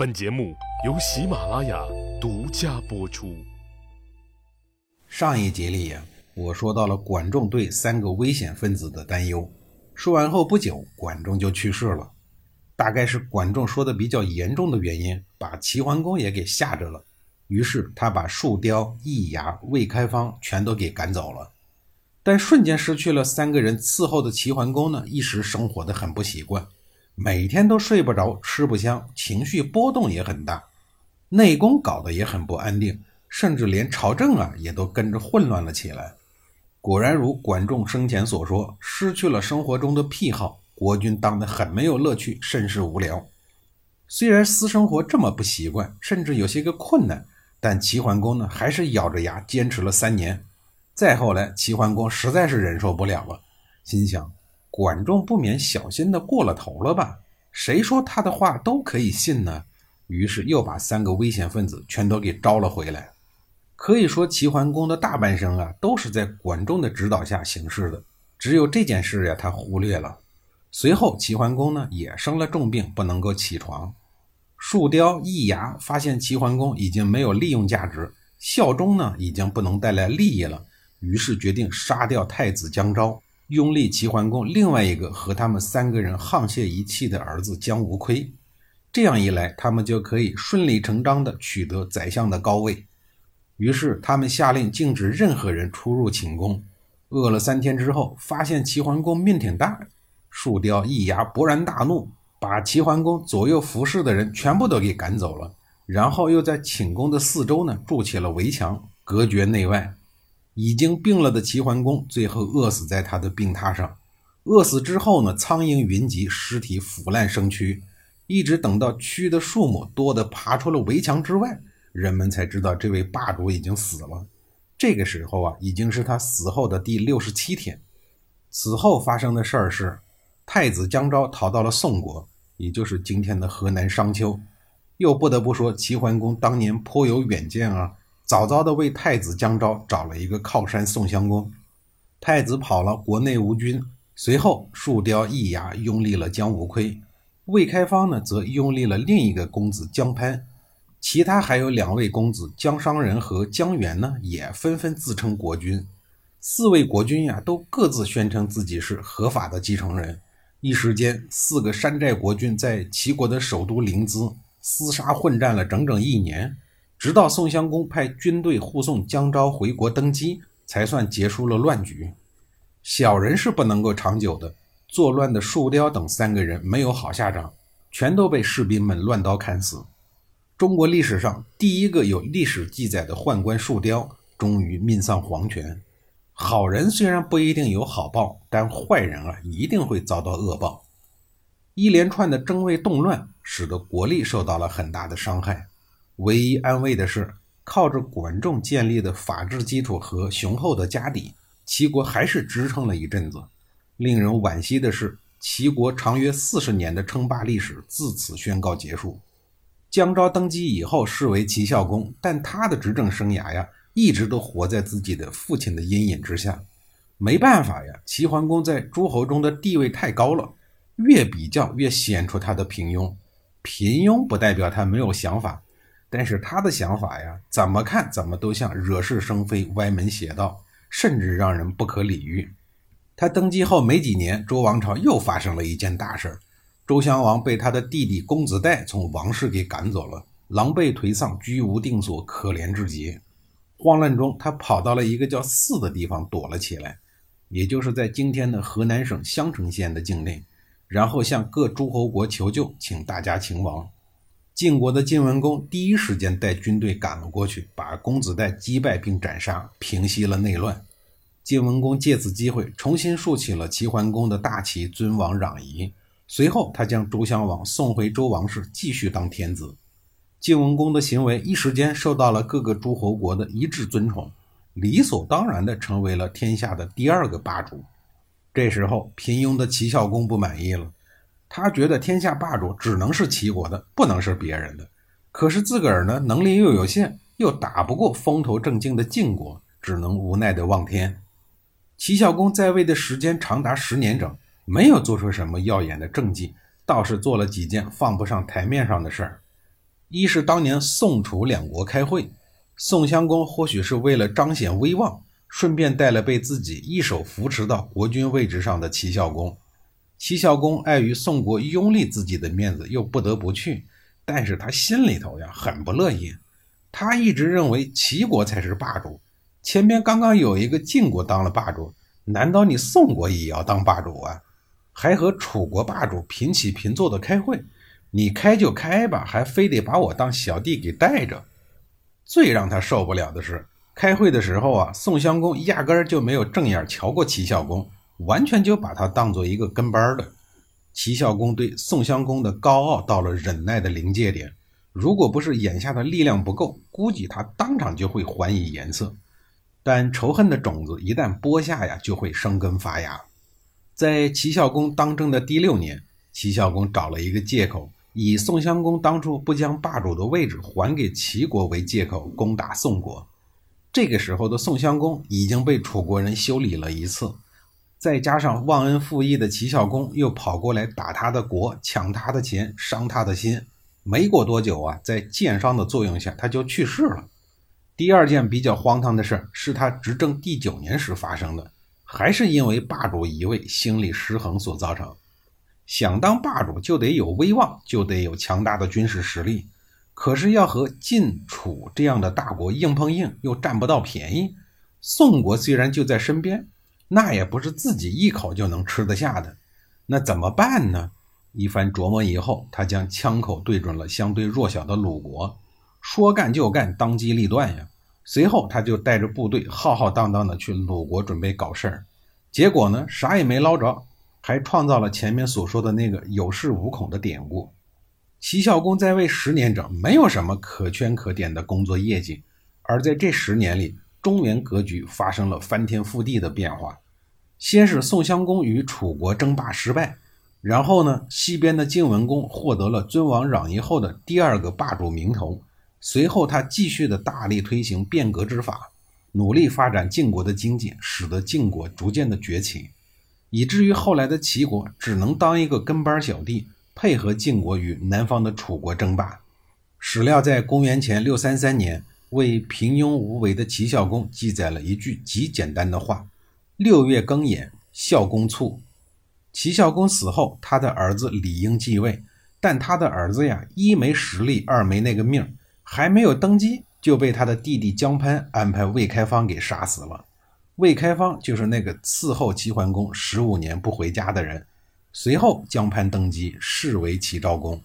本节目由喜马拉雅独家播出。上一集里呀，我说到了管仲对三个危险分子的担忧。说完后不久，管仲就去世了。大概是管仲说的比较严重的原因，把齐桓公也给吓着了。于是他把树雕、易牙、魏开方全都给赶走了。但瞬间失去了三个人伺候的齐桓公呢，一时生活的很不习惯。每天都睡不着，吃不香，情绪波动也很大，内宫搞得也很不安定，甚至连朝政啊也都跟着混乱了起来。果然如管仲生前所说，失去了生活中的癖好，国君当得很没有乐趣，甚是无聊。虽然私生活这么不习惯，甚至有些个困难，但齐桓公呢还是咬着牙坚持了三年。再后来，齐桓公实在是忍受不了了，心想。管仲不免小心的过了头了吧？谁说他的话都可以信呢？于是又把三个危险分子全都给招了回来。可以说齐桓公的大半生啊，都是在管仲的指导下行事的。只有这件事呀，他忽略了。随后齐桓公呢也生了重病，不能够起床。树雕、易牙发现齐桓公已经没有利用价值，效忠呢已经不能带来利益了，于是决定杀掉太子姜昭。拥立齐桓公另外一个和他们三个人沆瀣一气的儿子姜无亏，这样一来，他们就可以顺理成章地取得宰相的高位。于是，他们下令禁止任何人出入寝宫。饿了三天之后，发现齐桓公命挺大，树雕一牙勃然大怒，把齐桓公左右服侍的人全部都给赶走了。然后又在寝宫的四周呢筑起了围墙，隔绝内外。已经病了的齐桓公最后饿死在他的病榻上。饿死之后呢，苍蝇云集，尸体腐烂生蛆，一直等到蛆的数目多得爬出了围墙之外，人们才知道这位霸主已经死了。这个时候啊，已经是他死后的第六十七天。此后发生的事儿是，太子姜昭逃到了宋国，也就是今天的河南商丘。又不得不说，齐桓公当年颇有远见啊。早早的为太子姜昭找了一个靠山宋襄公，太子跑了，国内无君。随后，树雕易牙拥立了姜无亏，魏开方呢则拥立了另一个公子姜潘，其他还有两位公子姜商人和姜元呢，也纷纷自称国君。四位国君呀，都各自宣称自己是合法的继承人。一时间，四个山寨国君在齐国的首都临淄厮杀混战了整整一年。直到宋襄公派军队护送姜昭回国登基，才算结束了乱局。小人是不能够长久的，作乱的树雕等三个人没有好下场，全都被士兵们乱刀砍死。中国历史上第一个有历史记载的宦官树雕，终于命丧黄泉。好人虽然不一定有好报，但坏人啊，一定会遭到恶报。一连串的争位动乱，使得国力受到了很大的伤害。唯一安慰的是，靠着管仲建立的法治基础和雄厚的家底，齐国还是支撑了一阵子。令人惋惜的是，齐国长约四十年的称霸历史自此宣告结束。姜昭登基以后，视为齐孝公，但他的执政生涯呀，一直都活在自己的父亲的阴影之下。没办法呀，齐桓公在诸侯中的地位太高了，越比较越显出他的平庸。平庸不代表他没有想法。但是他的想法呀，怎么看怎么都像惹是生非、歪门邪道，甚至让人不可理喻。他登基后没几年，周王朝又发生了一件大事周襄王被他的弟弟公子代从王室给赶走了，狼狈颓丧，居无定所，可怜至极。慌乱中，他跑到了一个叫泗的地方躲了起来，也就是在今天的河南省襄城县的境内，然后向各诸侯国求救，请大家请王。晋国的晋文公第一时间带军队赶了过去，把公子代击败并斩杀，平息了内乱。晋文公借此机会重新竖起了齐桓公的大旗，尊王攘夷。随后，他将周襄王送回周王室，继续当天子。晋文公的行为一时间受到了各个诸侯国的一致尊崇，理所当然地成为了天下的第二个霸主。这时候，平庸的齐孝公不满意了。他觉得天下霸主只能是齐国的，不能是别人的。可是自个儿呢，能力又有限，又打不过风头正劲的晋国，只能无奈的望天。齐孝公在位的时间长达十年整，没有做出什么耀眼的政绩，倒是做了几件放不上台面上的事儿。一是当年宋楚两国开会，宋襄公或许是为了彰显威望，顺便带了被自己一手扶持到国君位置上的齐孝公。齐孝公碍于宋国拥立自己的面子，又不得不去，但是他心里头呀很不乐意。他一直认为齐国才是霸主，前边刚刚有一个晋国当了霸主，难道你宋国也要当霸主啊？还和楚国霸主平起平坐的开会，你开就开吧，还非得把我当小弟给带着。最让他受不了的是，开会的时候啊，宋襄公压根儿就没有正眼瞧过齐孝公。完全就把他当做一个跟班的。齐孝公对宋襄公的高傲到了忍耐的临界点，如果不是眼下的力量不够，估计他当场就会还以颜色。但仇恨的种子一旦播下呀，就会生根发芽。在齐孝公当政的第六年，齐孝公找了一个借口，以宋襄公当初不将霸主的位置还给齐国为借口，攻打宋国。这个时候的宋襄公已经被楚国人修理了一次。再加上忘恩负义的齐孝公又跑过来打他的国，抢他的钱，伤他的心。没过多久啊，在箭伤的作用下，他就去世了。第二件比较荒唐的事是他执政第九年时发生的，还是因为霸主一位心理失衡所造成。想当霸主就得有威望，就得有强大的军事实力，可是要和晋、楚这样的大国硬碰硬，又占不到便宜。宋国虽然就在身边。那也不是自己一口就能吃得下的，那怎么办呢？一番琢磨以后，他将枪口对准了相对弱小的鲁国，说干就干，当机立断呀。随后，他就带着部队浩浩荡荡的去鲁国准备搞事儿，结果呢，啥也没捞着，还创造了前面所说的那个有恃无恐的典故。齐孝公在位十年整，没有什么可圈可点的工作业绩，而在这十年里。中原格局发生了翻天覆地的变化。先是宋襄公与楚国争霸失败，然后呢，西边的晋文公获得了尊王攘夷后的第二个霸主名头。随后，他继续的大力推行变革之法，努力发展晋国的经济，使得晋国逐渐的崛起，以至于后来的齐国只能当一个跟班小弟，配合晋国与南方的楚国争霸。史料在公元前六三三年。为平庸无为的齐孝公记载了一句极简单的话：“六月庚寅，孝公卒。”齐孝公死后，他的儿子李英继位，但他的儿子呀，一没实力，二没那个命，还没有登基，就被他的弟弟姜潘安排魏开方给杀死了。魏开方就是那个伺候齐桓公十五年不回家的人。随后，姜潘登基，是为齐昭公。